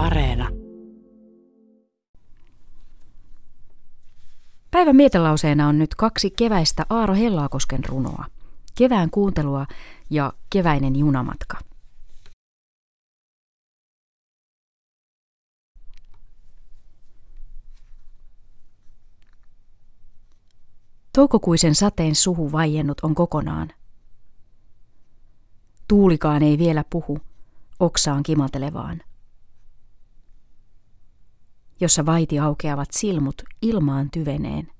Areena. Päivän mietelauseena on nyt kaksi keväistä Aaro Hellaakosken runoa. Kevään kuuntelua ja keväinen junamatka. Toukokuisen sateen suhu vaiennut on kokonaan. Tuulikaan ei vielä puhu, oksaan kimatelevaan. Jossa vaiti aukeavat silmut ilmaan tyveneen.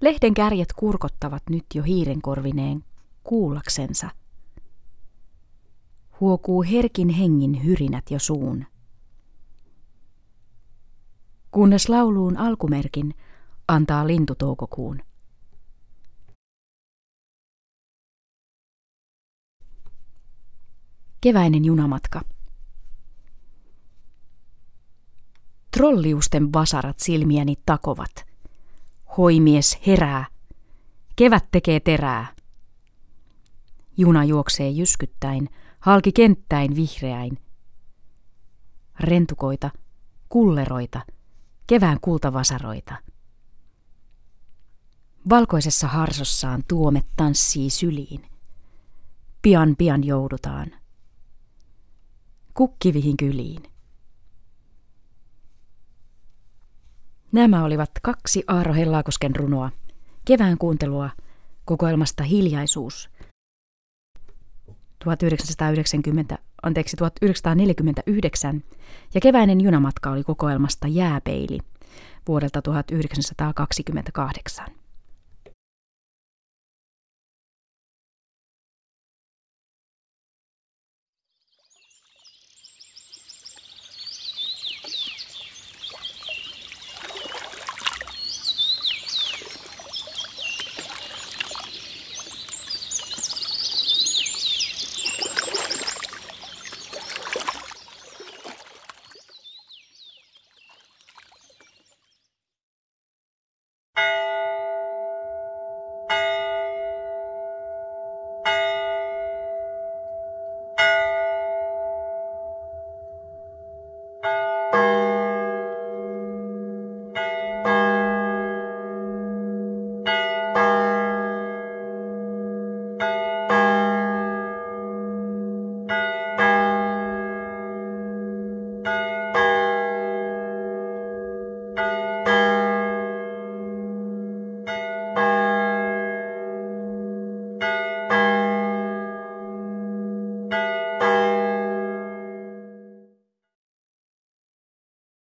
Lehden kärjet kurkottavat nyt jo hiirenkorvineen kuullaksensa. Huokuu herkin hengin hyrinät jo suun. Kunnes lauluun alkumerkin antaa lintu toukokuun. Keväinen junamatka. Trolliusten vasarat silmiäni takovat. Hoimies herää. Kevät tekee terää. Juna juoksee jyskyttäin, halki kenttäin vihreäin. Rentukoita, kulleroita, kevään kultavasaroita. Valkoisessa harsossaan tuomet tanssii syliin. Pian pian joudutaan. Kukkivihin kyliin. Nämä olivat kaksi Aaro Hellaakosken runoa, kevään kuuntelua. Kokoelmasta Hiljaisuus. 1990, anteeksi, 1949 ja keväinen junamatka oli kokoelmasta Jääpeili vuodelta 1928.